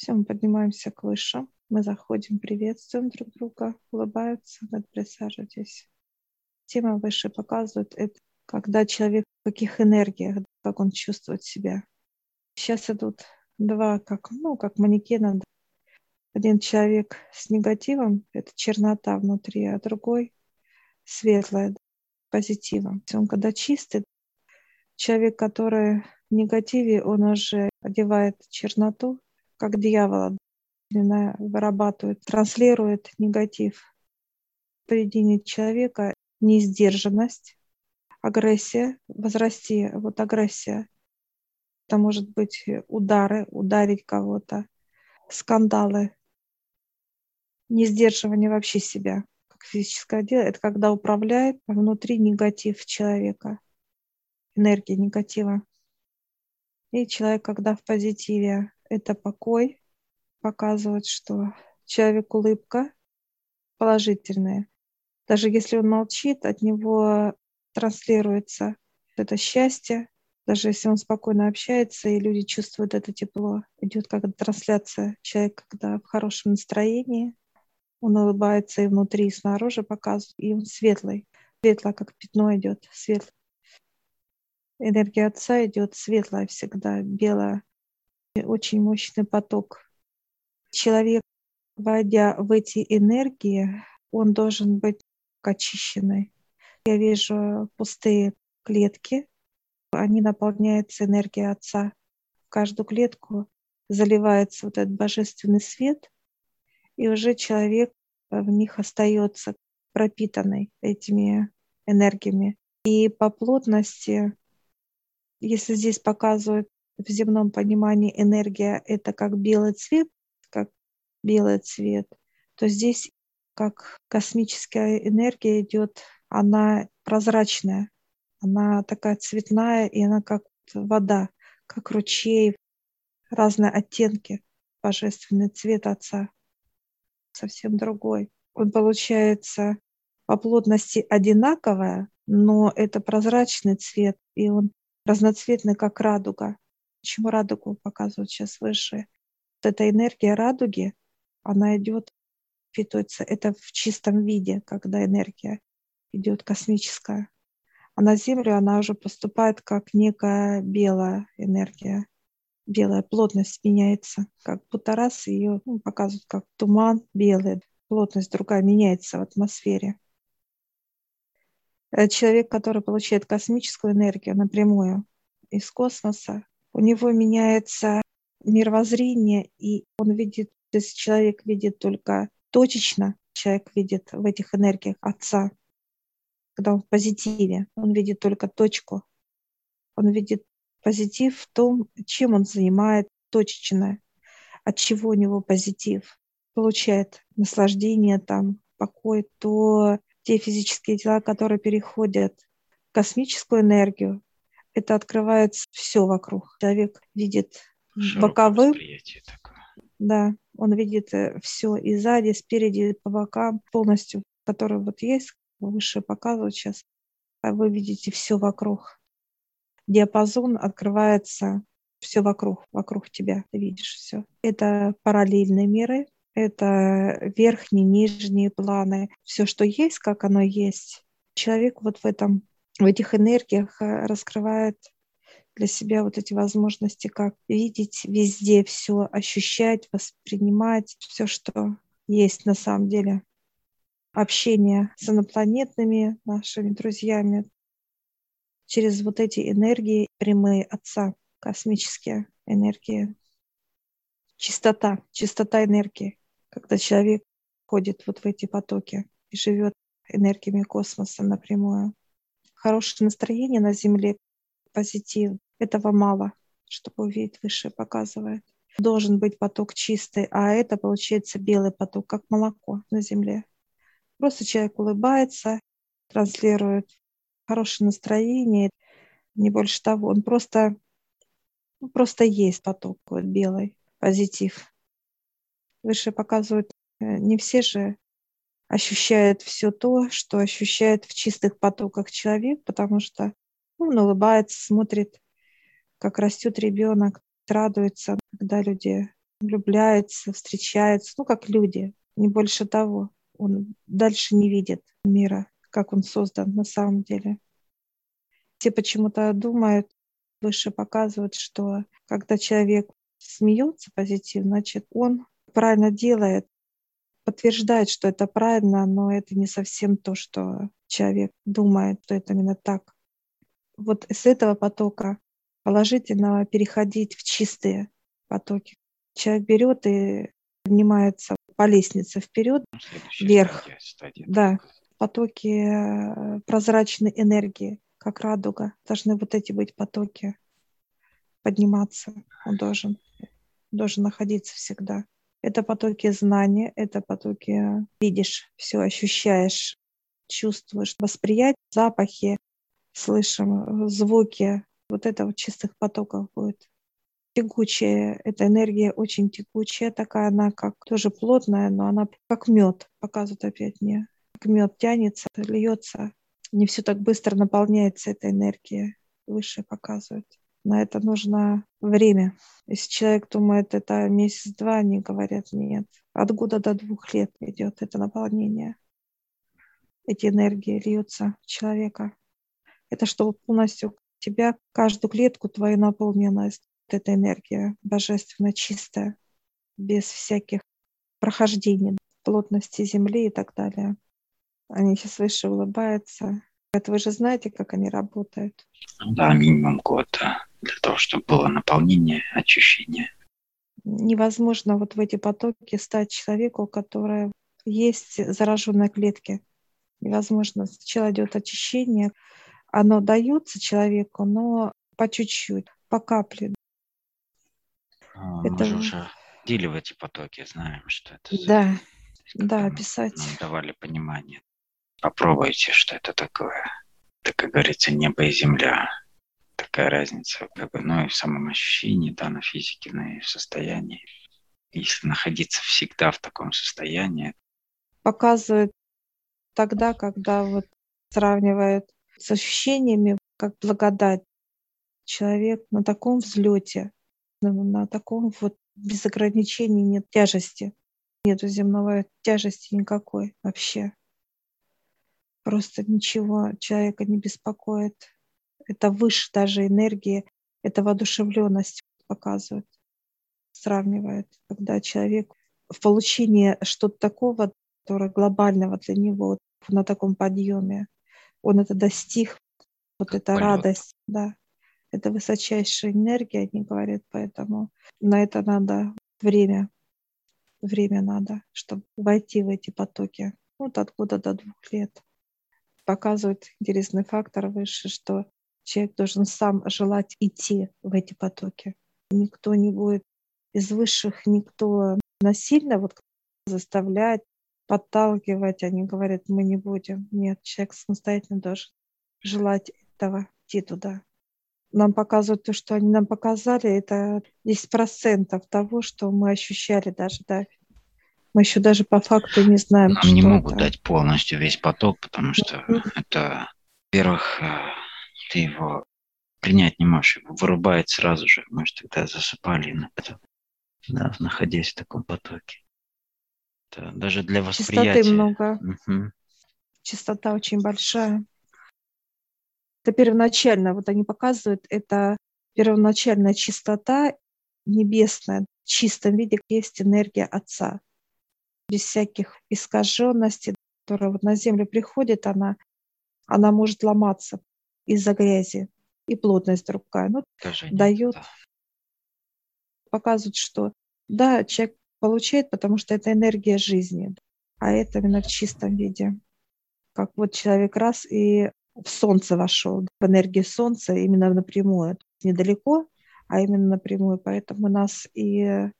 Все, мы поднимаемся к выше. Мы заходим, приветствуем друг друга, улыбаются, вот присаживайтесь. Тема выше показывает это, когда человек в каких энергиях, как он чувствует себя. Сейчас идут два, как, ну, как манекена. Один человек с негативом, это чернота внутри, а другой светлая, позитивом. Он когда чистый, человек, который в негативе, он уже одевает черноту, как дьявола, вырабатывает, транслирует негатив. В поведении человека неиздержанность, агрессия, возрасти, вот агрессия. Это может быть удары, ударить кого-то, скандалы, несдерживание вообще себя как физическое дело. Это когда управляет внутри негатив человека, энергия негатива. И человек, когда в позитиве, это покой, показывает, что человек улыбка положительная. Даже если он молчит, от него транслируется это счастье. Даже если он спокойно общается, и люди чувствуют это тепло, идет как трансляция. Человек, когда в хорошем настроении, он улыбается и внутри, и снаружи показывает, и он светлый. Светло, как пятно идет, светлый энергия Отца идет светлая всегда, белая, очень мощный поток. Человек, войдя в эти энергии, он должен быть очищенный. Я вижу пустые клетки, они наполняются энергией Отца. В каждую клетку заливается вот этот божественный свет, и уже человек в них остается пропитанный этими энергиями. И по плотности если здесь показывают в земном понимании энергия это как белый цвет, как белый цвет, то здесь как космическая энергия идет, она прозрачная, она такая цветная, и она как вода, как ручей, разные оттенки, божественный цвет Отца, совсем другой. Он получается по плотности одинаковая, но это прозрачный цвет, и он разноцветный, как радуга. Почему радугу показывают сейчас выше? Вот эта энергия радуги, она идет, питается, это в чистом виде, когда энергия идет космическая. А на Землю она уже поступает как некая белая энергия. Белая плотность меняется, как будто раз ее ну, показывают как туман белый, плотность другая меняется в атмосфере. Э, человек, который получает космическую энергию напрямую из космоса, у него меняется мировоззрение, и он видит, если человек видит только точечно, человек видит в этих энергиях Отца, когда он в позитиве, он видит только точку, он видит позитив в том, чем он занимает точечно, от чего у него позитив, получает наслаждение там, покой, то те физические тела, которые переходят в космическую энергию, это открывается все вокруг. Человек видит Широкое боковым. Да, он видит э, все и сзади, спереди, по бокам, полностью, которые вот есть, выше показывают сейчас, а вы видите все вокруг. Диапазон открывается все вокруг, вокруг тебя, ты видишь все. Это параллельные миры, это верхние, нижние планы, все, что есть, как оно есть. Человек вот в этом, в этих энергиях э, раскрывает для себя вот эти возможности, как видеть везде все, ощущать, воспринимать все, что есть на самом деле. Общение с инопланетными нашими друзьями через вот эти энергии прямые Отца, космические энергии, чистота, чистота энергии когда человек входит вот в эти потоки и живет энергиями космоса напрямую. Хорошее настроение на Земле, позитив, этого мало, чтобы увидеть выше показывает. Должен быть поток чистый, а это получается белый поток, как молоко на Земле. Просто человек улыбается, транслирует хорошее настроение, не больше того. Он просто, ну, просто есть поток вот белый, позитив выше показывают, э, не все же ощущают все то, что ощущает в чистых потоках человек, потому что ну, он улыбается, смотрит, как растет ребенок, радуется, когда люди влюбляется, встречается, ну, как люди, не больше того. Он дальше не видит мира, как он создан на самом деле. Все почему-то думают, выше показывают, что когда человек смеется позитивно, значит, он правильно делает, подтверждает, что это правильно, но это не совсем то, что человек думает, что это именно так. Вот с этого потока положительного переходить в чистые потоки. Человек берет и поднимается по лестнице вперед, вверх. Стадия, стадия. Да, потоки э, прозрачной энергии, как радуга. Должны вот эти быть потоки подниматься. Он должен, должен находиться всегда. Это потоки знания, это потоки видишь, все ощущаешь, чувствуешь, восприятие, запахи, слышим, звуки. Вот это вот чистых потоков будет. Текучая, эта энергия очень текучая такая, она как тоже плотная, но она как мед, показывает опять мне. Как мед тянется, льется, не все так быстро наполняется эта энергия. Выше показывает. На это нужно время. Если человек думает, это месяц-два, они говорят, нет. От года до двух лет идет это наполнение. Эти энергии льются в человека. Это чтобы полностью тебя, каждую клетку твою наполненность, эта энергия божественно чистая, без всяких прохождений, плотности земли и так далее. Они сейчас выше улыбаются. Это вы же знаете, как они работают? Да, минимум года для того, чтобы было наполнение, очищение. Невозможно вот в эти потоки стать человеку, который есть зараженные клетки. Невозможно. Сначала идет очищение, оно дается человеку, но по чуть-чуть, по капле. А, это... Мы же уже дили в эти потоки, знаем, что это. Да, да, описать. Нам давали понимание. Попробуйте, что это такое. Так, как говорится, небо и земля. Такая разница, как бы, ну и в самом ощущении, да, на физике, на и в состоянии. Если находиться всегда в таком состоянии. Показывает тогда, когда вот сравнивает с ощущениями, как благодать. Человек на таком взлете, на, на таком вот без ограничений нет тяжести. Нету земного тяжести никакой вообще. Просто ничего человека не беспокоит. Это выше даже энергии, это воодушевленность показывает, сравнивает, когда человек в получении что-то такого, которое глобального для него на таком подъеме, он это достиг, вот эта полет. радость, да, это высочайшая энергия, они говорят, поэтому на это надо время, время надо, чтобы войти в эти потоки. Вот от года до двух лет. Показывает интересный фактор выше, что человек должен сам желать идти в эти потоки. Никто не будет из высших, никто насильно вот заставлять, подталкивать. Они говорят, мы не будем. Нет, человек самостоятельно должен желать этого, идти туда. Нам показывают то, что они нам показали, это 10% того, что мы ощущали даже, да. Мы еще даже по факту не знаем, Нам не могут это. дать полностью весь поток, потому что mm-hmm. это, во-первых, э, ты его принять не можешь, его вырубает сразу же. Мы же тогда засыпали иногда, да, находясь в таком потоке. Это даже для восприятия. Чистоты много. Угу. Чистота очень большая. Это первоначально, вот они показывают, это первоначальная чистота небесная, в чистом виде есть энергия Отца. Без всяких искаженностей, которая вот на Землю приходит, она, она может ломаться из-за грязи. И плотность другая. Ну, дает, да. показывает, что да, человек получает, потому что это энергия жизни, а это именно в чистом виде. Как вот человек раз и в солнце вошел, в энергию солнца именно напрямую, недалеко, а именно напрямую. Поэтому нас и...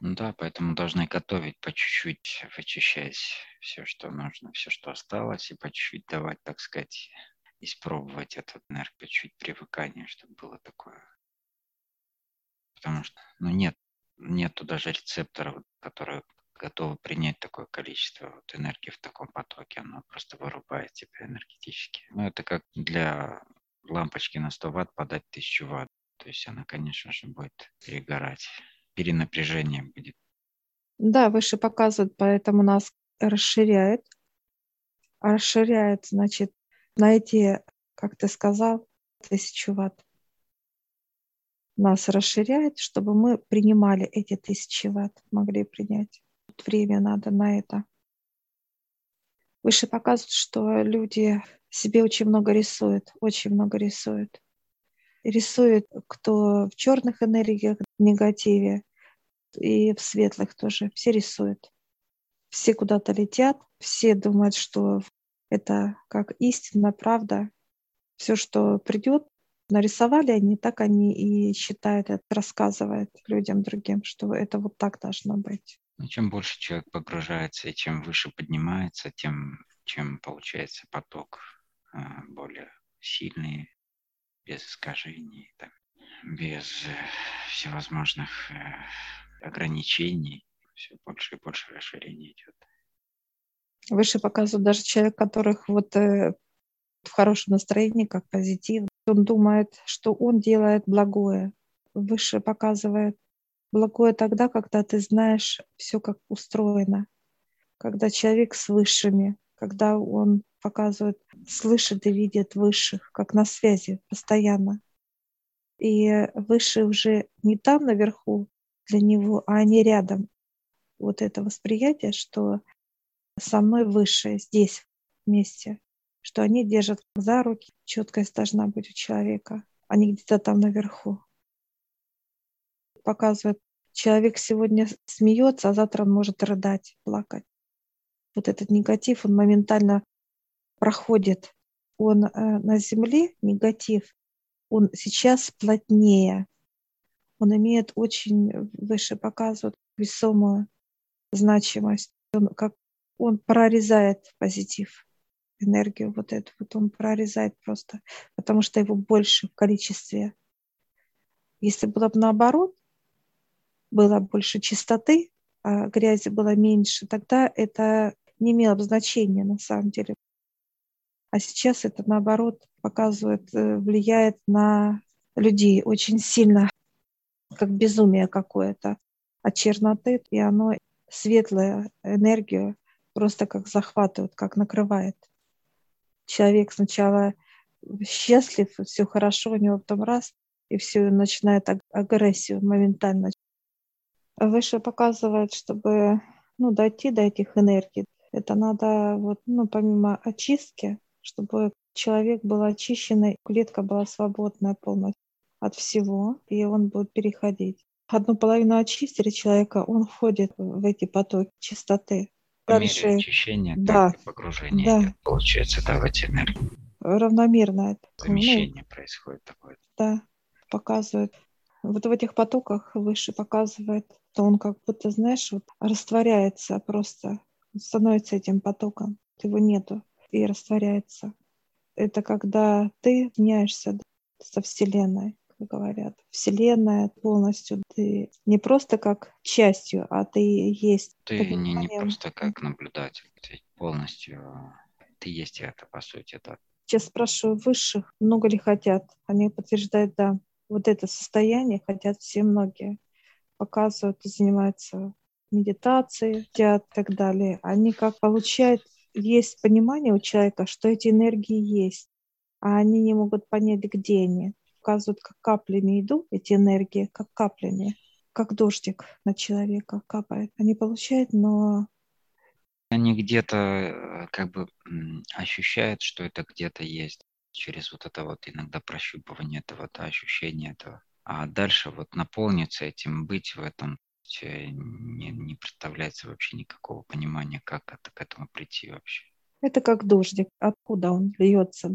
Ну да, поэтому должны готовить по чуть-чуть, вычищать все, что нужно, все, что осталось, и по чуть-чуть давать, так сказать, испробовать этот энергию, чуть привыкание, чтобы было такое. Потому что, ну нет, нету даже рецепторов, которые готовы принять такое количество вот энергии в таком потоке. Оно просто вырубает тебя энергетически. Ну, это как для лампочки на 100 ватт подать 1000 ватт. То есть она, конечно же, будет перегорать. перенапряжение будет. Да, выше показывает, поэтому нас расширяет. Расширяет, значит, на эти, как ты сказал, тысячу ватт. Нас расширяет, чтобы мы принимали эти тысячи ватт, могли принять. Время надо на это. Выше показывает, что люди себе очень много рисуют, очень много рисуют. Рисуют кто в черных энергиях, в негативе, и в светлых тоже. Все рисуют. Все куда-то летят, все думают, что это как истина, правда. Все, что придет, нарисовали они, так они и считают, это рассказывают людям другим, что это вот так должно быть. Ну, чем больше человек погружается и чем выше поднимается, тем чем получается поток э, более сильный, без искажений, так, без э, всевозможных э, ограничений. Все больше и больше расширения идет. Выше показывают даже человек, которых вот в хорошем настроении, как позитив. Он думает, что он делает благое. Выше показывает Благое тогда, когда ты знаешь все, как устроено, когда человек с высшими, когда он показывает, слышит и видит высших, как на связи постоянно. И выше уже не там наверху для него, а они рядом. Вот это восприятие, что со мной здесь вместе, что они держат за руки, четкость должна быть у человека, а не где-то там наверху показывает, человек сегодня смеется, а завтра он может рыдать, плакать. Вот этот негатив, он моментально проходит. Он э, на Земле, негатив, он сейчас плотнее. Он имеет очень, выше показывает, весомую значимость. Он, как, он прорезает позитив, энергию вот эту. Вот он прорезает просто, потому что его больше в количестве. Если было бы наоборот, было больше чистоты, а грязи было меньше, тогда это не имело бы значения на самом деле. А сейчас это, наоборот, показывает, э, влияет на людей очень сильно, как безумие какое-то от черноты, и оно светлая энергию просто как захватывает, как накрывает. Человек сначала счастлив, все хорошо, у него потом раз, и все начинает агрессию моментально выше показывает, чтобы ну, дойти до этих энергий, это надо вот, ну, помимо очистки, чтобы человек был очищенный, клетка была свободная полностью от всего, и он будет переходить. Одну половину очистили человека, он входит в эти потоки чистоты. Дальше, мере очищения, да, так и погружение да. идет, получается, да, в эти энергии. Равномерно это. Замещение ну, происходит такое. Да, показывает. Вот в этих потоках выше показывает то он как будто, знаешь, вот растворяется просто, становится этим потоком, его нету и растворяется. Это когда ты меняешься со Вселенной, говорят. Вселенная полностью ты не просто как частью, а ты есть. Ты не, не просто как наблюдатель, ты полностью ты есть это, по сути, да. Сейчас спрашиваю высших, много ли хотят. Они подтверждают, да. Вот это состояние хотят все многие показывают и занимаются медитацией, и так далее, они как получают, есть понимание у человека, что эти энергии есть, а они не могут понять, где они. Показывают, как каплями идут эти энергии, как каплями, как дождик на человека капает. Они получают, но они где-то э, как бы ощущают, что это где-то есть через вот это вот иногда прощупывание этого да, ощущения этого а дальше вот наполниться этим, быть в этом, не, не представляется вообще никакого понимания, как это, к этому прийти вообще. Это как дождик. Откуда он льется?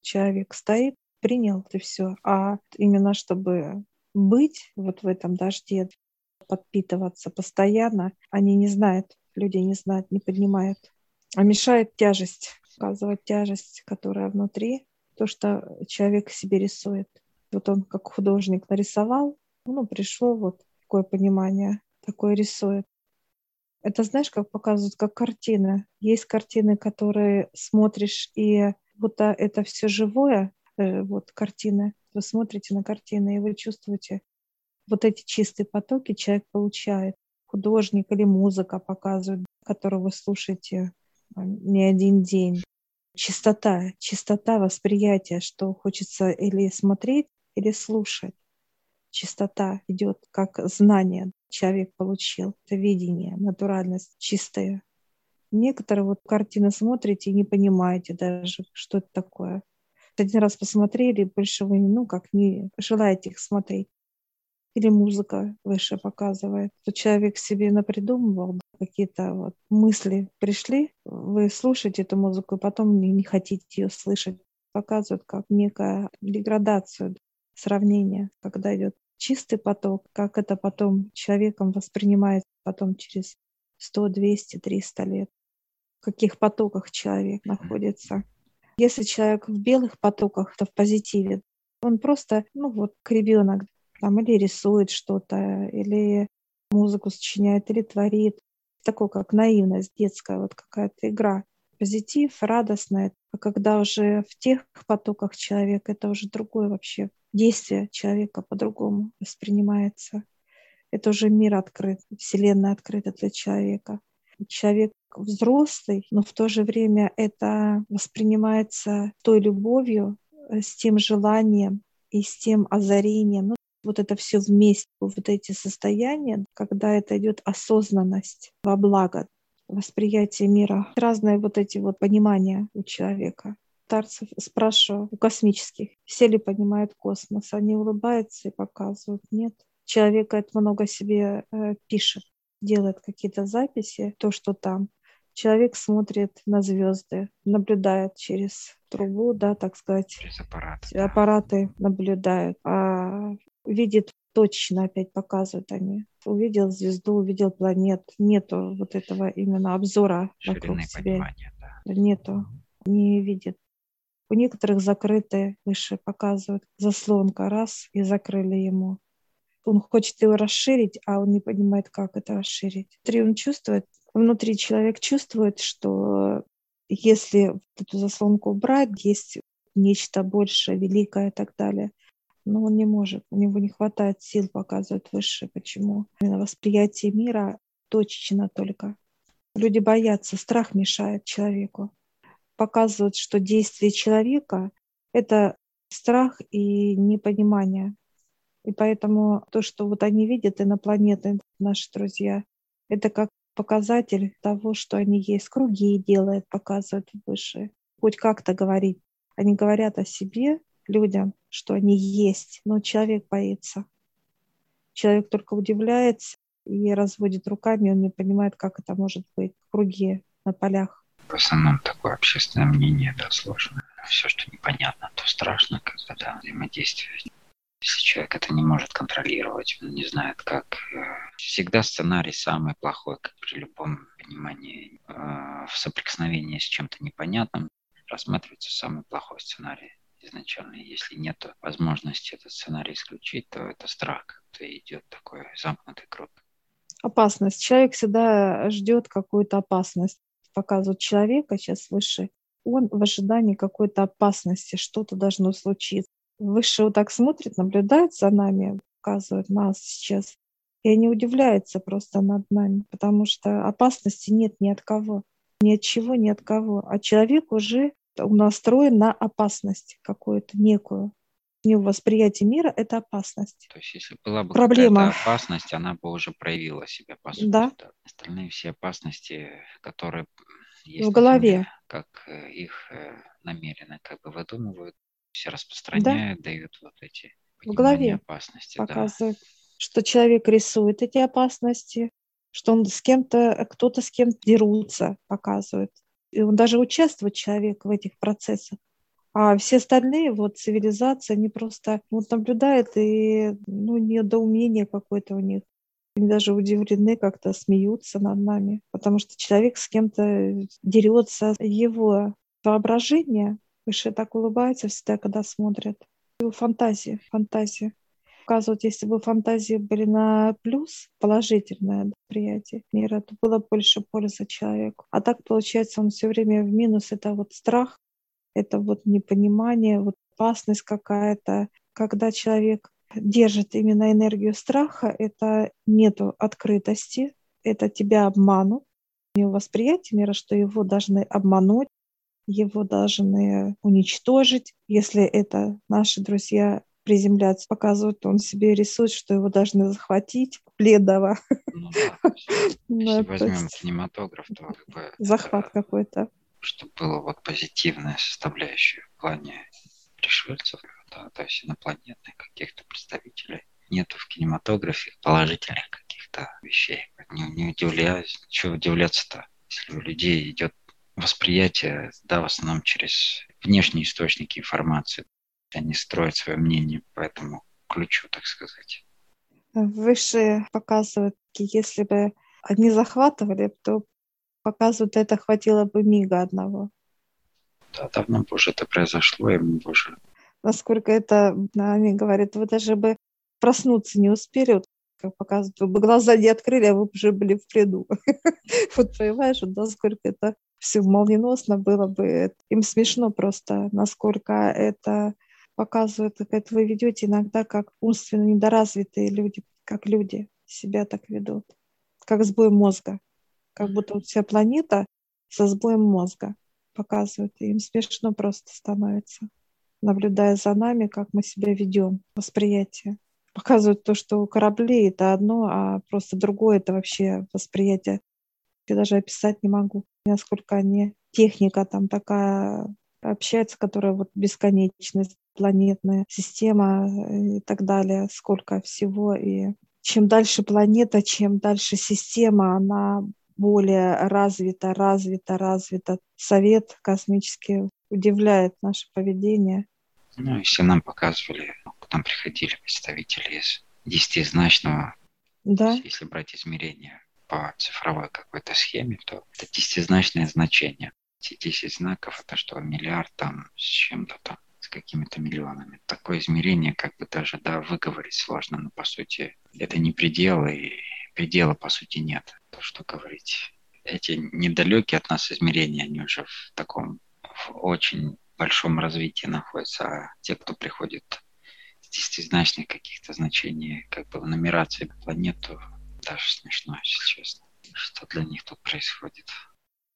Человек стоит, принял и все. А именно чтобы быть вот в этом дожде, подпитываться постоянно, они не знают, люди не знают, не поднимают. А мешает тяжесть, показывать тяжесть, которая внутри, то, что человек себе рисует. Вот он как художник нарисовал, ну, пришло вот такое понимание, такое рисует. Это знаешь, как показывают, как картины. Есть картины, которые смотришь, и вот это все живое, вот картины. Вы смотрите на картины, и вы чувствуете, Вот эти чистые потоки человек получает. Художник или музыка показывает, которую вы слушаете а, не один день. Чистота, чистота восприятия, что хочется или смотреть, или слушать. Чистота идет как знание. Человек получил это видение, натуральность чистая. Некоторые вот картины смотрите и не понимаете даже, что это такое. Один раз посмотрели, больше вы, ну, как не желаете их смотреть. Или музыка выше показывает. То человек себе напридумывал, какие-то вот мысли пришли, вы слушаете эту музыку, и потом не, не хотите ее слышать. Показывают как некая деградацию, сравнение, когда идет чистый поток, как это потом человеком воспринимается потом через 100, 200, 300 лет. В каких потоках человек находится. Если человек в белых потоках, то в позитиве. Он просто, ну вот, ребенок, там, или рисует что-то, или музыку сочиняет, или творит такое, как наивность детская, вот какая-то игра. Позитив, радостная. А когда уже в тех потоках человек, это уже другое вообще действие человека по-другому воспринимается. Это уже мир открыт, Вселенная открыта для человека. Человек взрослый, но в то же время это воспринимается той любовью, э, с тем желанием и с тем озарением. Ну, вот это все вместе, вот эти состояния, когда это идет осознанность во благо, восприятие мира, разные вот эти вот понимания у человека. Старцев спрашиваю у космических, все ли понимают космос, они улыбаются и показывают, нет. Человек это много себе э, пишет, делает какие-то записи, то, что там. Человек смотрит на звезды, наблюдает через трубу, да, так сказать. Через аппараты. Аппараты да. наблюдают. А видит точно, опять показывают они. Увидел звезду, увидел планет. Нету вот этого именно обзора Ширины вокруг себя. Да. Нету, не видит. У некоторых закрыты, выше показывают, заслонка раз и закрыли ему. Он хочет его расширить, а он не понимает, как это расширить. Внутри он чувствует, внутри человек чувствует, что если эту заслонку убрать, есть нечто большее, великое и так далее – но он не может, у него не хватает сил, показывать выше. Почему? Именно восприятие мира точечно только. Люди боятся, страх мешает человеку. Показывают, что действие человека — это страх и непонимание. И поэтому то, что вот они видят, инопланеты, наши друзья, это как показатель того, что они есть. Круги делают, показывают выше. Хоть как-то говорить. Они говорят о себе, людям, что они есть, но человек боится. Человек только удивляется и разводит руками, он не понимает, как это может быть. Круги на полях. В основном такое общественное мнение, да, сложно. Все, что непонятно, то страшно, когда да, взаимодействие. Если человек это не может контролировать, он не знает, как. Э, всегда сценарий самый плохой, как при любом понимании. Э, в соприкосновении с чем-то непонятным рассматривается самый плохой сценарий изначально. Если нет возможности этот сценарий исключить, то это страх, то идет такой замкнутый круг. Опасность. Человек всегда ждет какую-то опасность. Показывают человека сейчас выше. Он в ожидании какой-то опасности, что-то должно случиться. Выше вот так смотрит, наблюдает за нами, показывает нас сейчас. И они удивляются просто над нами, потому что опасности нет ни от кого. Ни от чего, ни от кого. А человек уже настроен на опасность какую-то некую. У него восприятие мира – это опасность. То есть, если была бы Проблема. опасность, она бы уже проявила себя, по сути. Да. да. Остальные все опасности, которые есть в голове, земле, как э, их э, намеренно как бы выдумывают, все распространяют, да. дают вот эти в голове опасности. Показывают, да. что человек рисует эти опасности, что он с кем-то, кто-то с кем-то дерутся, показывает. И он даже участвует человек в этих процессах. А все остальные, вот цивилизация, они просто вот наблюдают и ну, недоумение какое-то у них. Они даже удивлены, как-то смеются над нами, потому что человек с кем-то дерется. Его воображение, выше так улыбается всегда, когда смотрят. Его фантазия, фантазия показывают, если бы фантазии были на плюс, положительное восприятие мира, то было больше пользы человеку. А так, получается, он все время в минус. Это вот страх, это вот непонимание, вот опасность какая-то. Когда человек держит именно энергию страха, это нету открытости, это тебя обманут, у него восприятие мира, что его должны обмануть, его должны уничтожить. Если это наши друзья приземляться, показывают, он себе рисует, что его должны захватить, пледово. Ну, да. Если возьмем кинематограф, то как бы захват какой-то. Чтобы было вот позитивная составляющая в плане пришельцев, да, то есть инопланетных каких-то представителей. Нету в кинематографе положительных каких-то вещей. Не, не удивляюсь, чего удивляться-то, если у людей идет восприятие, да, в основном через внешние источники информации. Они строят свое мнение по этому ключу, так сказать. Высшие показывают, если бы они захватывали, то показывают, это хватило бы мига одного. Да, давно бы уже это произошло, и мы бы уже... Насколько это, они говорят, вы даже бы проснуться не успели, вот как показывают, вы бы глаза не открыли, а вы уже были в плену. Вот понимаешь, вот насколько это все молниеносно было бы. Им смешно просто, насколько это показывает, как это вы ведете иногда как умственно недоразвитые люди, как люди себя так ведут, как сбой мозга, как будто вот вся планета со сбоем мозга показывает. И им смешно просто становится, наблюдая за нами, как мы себя ведем, восприятие. Показывают то, что у кораблей это одно, а просто другое это вообще восприятие. Я даже описать не могу, насколько они техника там такая общается, которая вот бесконечность планетная система э, и так далее, сколько всего. И чем дальше планета, чем дальше система, она более развита, развита, развита. Совет космический удивляет наше поведение. Ну, если нам показывали, к нам приходили представители из десятизначного, да. если брать измерения по цифровой какой-то схеме, то это десятизначное значение. Эти 10 знаков это что, миллиард там с чем-то там с какими-то миллионами. Такое измерение как бы даже, да, выговорить сложно, но по сути это не предел, и предела по сути нет, то что говорить. Эти недалекие от нас измерения, они уже в таком в очень большом развитии находятся, а те, кто приходит с десятизначных каких-то значений, как бы в нумерации планету, даже смешно, если честно, что для них тут происходит.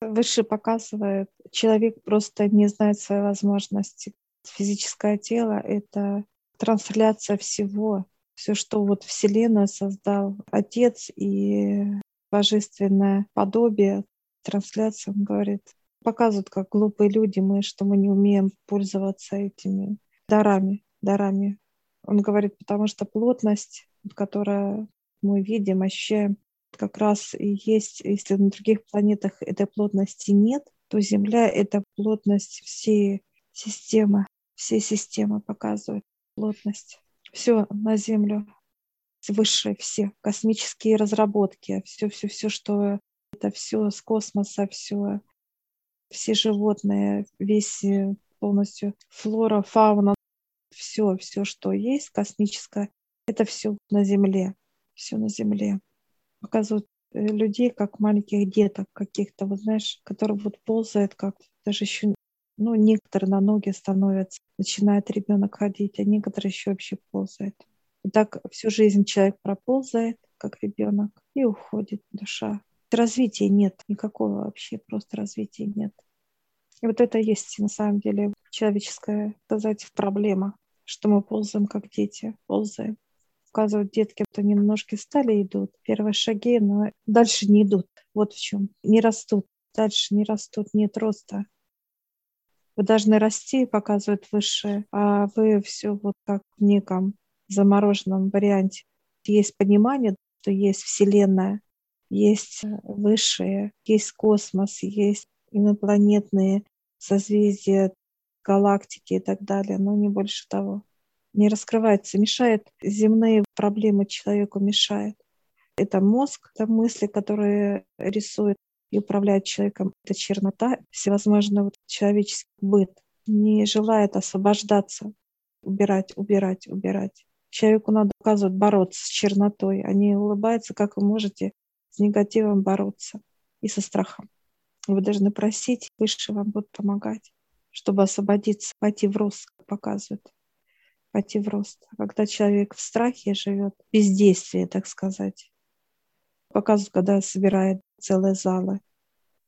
Выше показывает, человек просто не знает свои возможности физическое тело — это трансляция всего, все, что вот Вселенную создал Отец и божественное подобие, трансляция, он говорит, показывают, как глупые люди мы, что мы не умеем пользоваться этими дарами, дарами. Он говорит, потому что плотность, которая мы видим, ощущаем, как раз и есть, если на других планетах этой плотности нет, то Земля — это плотность всей системы все системы показывают плотность. Все на Землю высшие все космические разработки, все, все, все, что это все с космоса, все, все животные, весь э, полностью флора, фауна, все, все, что есть космическое, это все на Земле, все на Земле. Показывают э, людей, как маленьких деток каких-то, вот знаешь, которые вот ползают, как даже еще ну, некоторые на ноги становятся, начинает ребенок ходить, а некоторые еще вообще ползают. И так всю жизнь человек проползает, как ребенок, и уходит душа. Развития нет никакого вообще, просто развития нет. И вот это есть на самом деле человеческая, сказать, проблема, что мы ползаем как дети, ползаем. Указывают детки, что они ножки стали, идут, первые шаги, но дальше не идут. Вот в чем. Не растут, дальше не растут, нет роста. Вы должны расти, показывают высшее, а вы все вот как в неком замороженном варианте. Есть понимание, что есть Вселенная, есть высшее, есть космос, есть инопланетные созвездия, галактики и так далее, но не больше того. Не раскрывается, мешает, земные проблемы человеку мешает. Это мозг, это мысли, которые рисуют и управляет человеком, это чернота, всевозможный вот человеческий быт, не желает освобождаться, убирать, убирать, убирать. Человеку надо указывать бороться с чернотой. Они улыбаются, как вы можете с негативом бороться и со страхом. Вы должны просить, выше вам будут помогать, чтобы освободиться, пойти в рост, показывают. Пойти в рост. Когда человек в страхе живет, бездействие, так сказать. Показывают, когда собирает целые залы.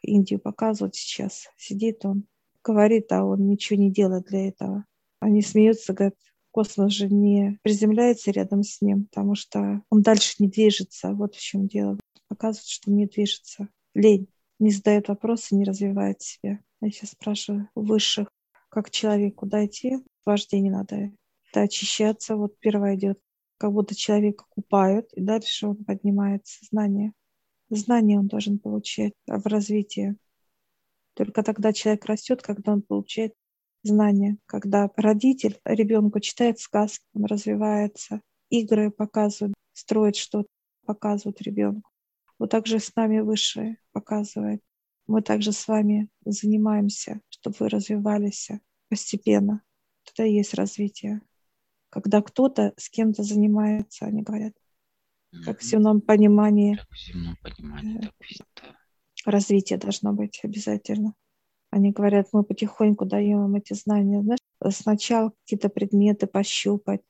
Индию показывают сейчас. Сидит он, говорит, а он ничего не делает для этого. Они смеются, говорят, космос же не приземляется рядом с ним, потому что он дальше не движется. Вот в чем дело. Показывает, что не движется. Лень. Не задает вопросы, не развивает себя. Я сейчас спрашиваю высших, как человеку дойти, вождение надо. Это очищаться. Вот первое идет, как будто человека купают, и дальше он поднимает сознание. Знание он должен получать в развитии. Только тогда человек растет, когда он получает знания, когда родитель ребенку читает сказки, он развивается, игры показывают, строит что-то, показывают ребенку. Вот так же с нами высшее показывает. Мы также с вами занимаемся, чтобы вы развивались постепенно. И есть развитие. Когда кто-то с кем-то занимается, они говорят, как в земном понимании. Как в земном понимании, так да. Развитие должно быть обязательно. Они говорят, мы потихоньку даем им эти знания. Знаешь, сначала какие-то предметы пощупать,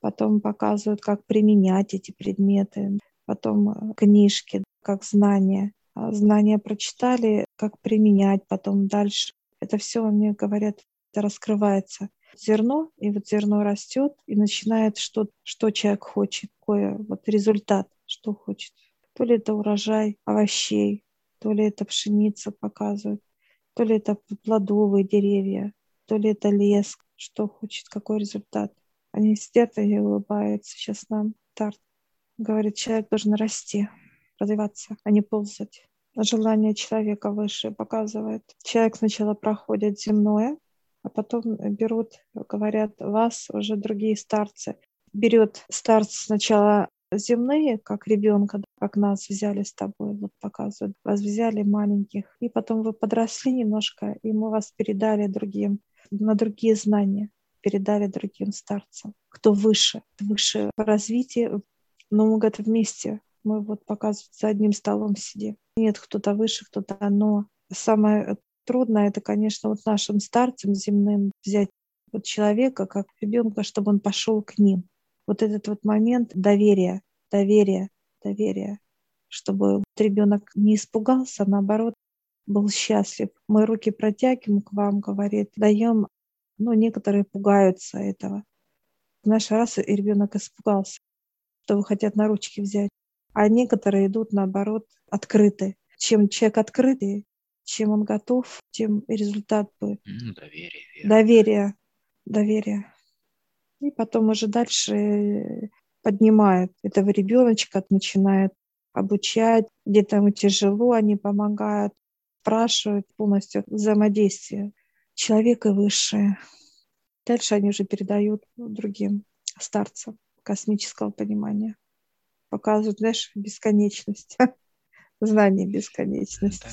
потом показывают, как применять эти предметы, потом э, книжки, как знания. А знания прочитали, как применять потом дальше. Это все мне говорят, это раскрывается. Зерно, и вот зерно растет и начинает что, что человек хочет, какой вот результат, что хочет. То ли это урожай овощей, то ли это пшеница показывает, то ли это плодовые деревья, то ли это лес, что хочет, какой результат. Они сидят и улыбаются сейчас нам. Тарт говорит, человек должен расти, развиваться, а не ползать. Желание человека выше показывает. Человек сначала проходит земное, а потом берут, говорят, вас уже другие старцы. Берет старц сначала земные, как ребенка, как нас взяли с тобой, вот показывают, вас взяли маленьких, и потом вы подросли немножко, и мы вас передали другим, на другие знания, передали другим старцам, кто выше, выше по развитию, но мы, говорят, вместе, мы вот показывают, за одним столом сидим. Нет, кто-то выше, кто-то но самое трудное, это, конечно, вот нашим старцам земным взять вот человека как ребенка, чтобы он пошел к ним, вот этот вот момент доверия, доверия, доверия, чтобы ребенок не испугался, а наоборот, был счастлив. Мы руки протягиваем к вам, говорит, даем, ну, некоторые пугаются этого. В наш раз и ребенок испугался, что вы хотят на ручки взять. А некоторые идут, наоборот, открыты. Чем человек открытый, чем он готов, тем результат будет. доверие. Верно. Доверие. Доверие. И потом уже дальше поднимает этого ребеночка, начинает обучать, где-то ему тяжело, они помогают, спрашивают полностью взаимодействие человека высшее. Дальше они уже передают другим старцам космического понимания. Показывают, знаешь, бесконечность, знание бесконечности.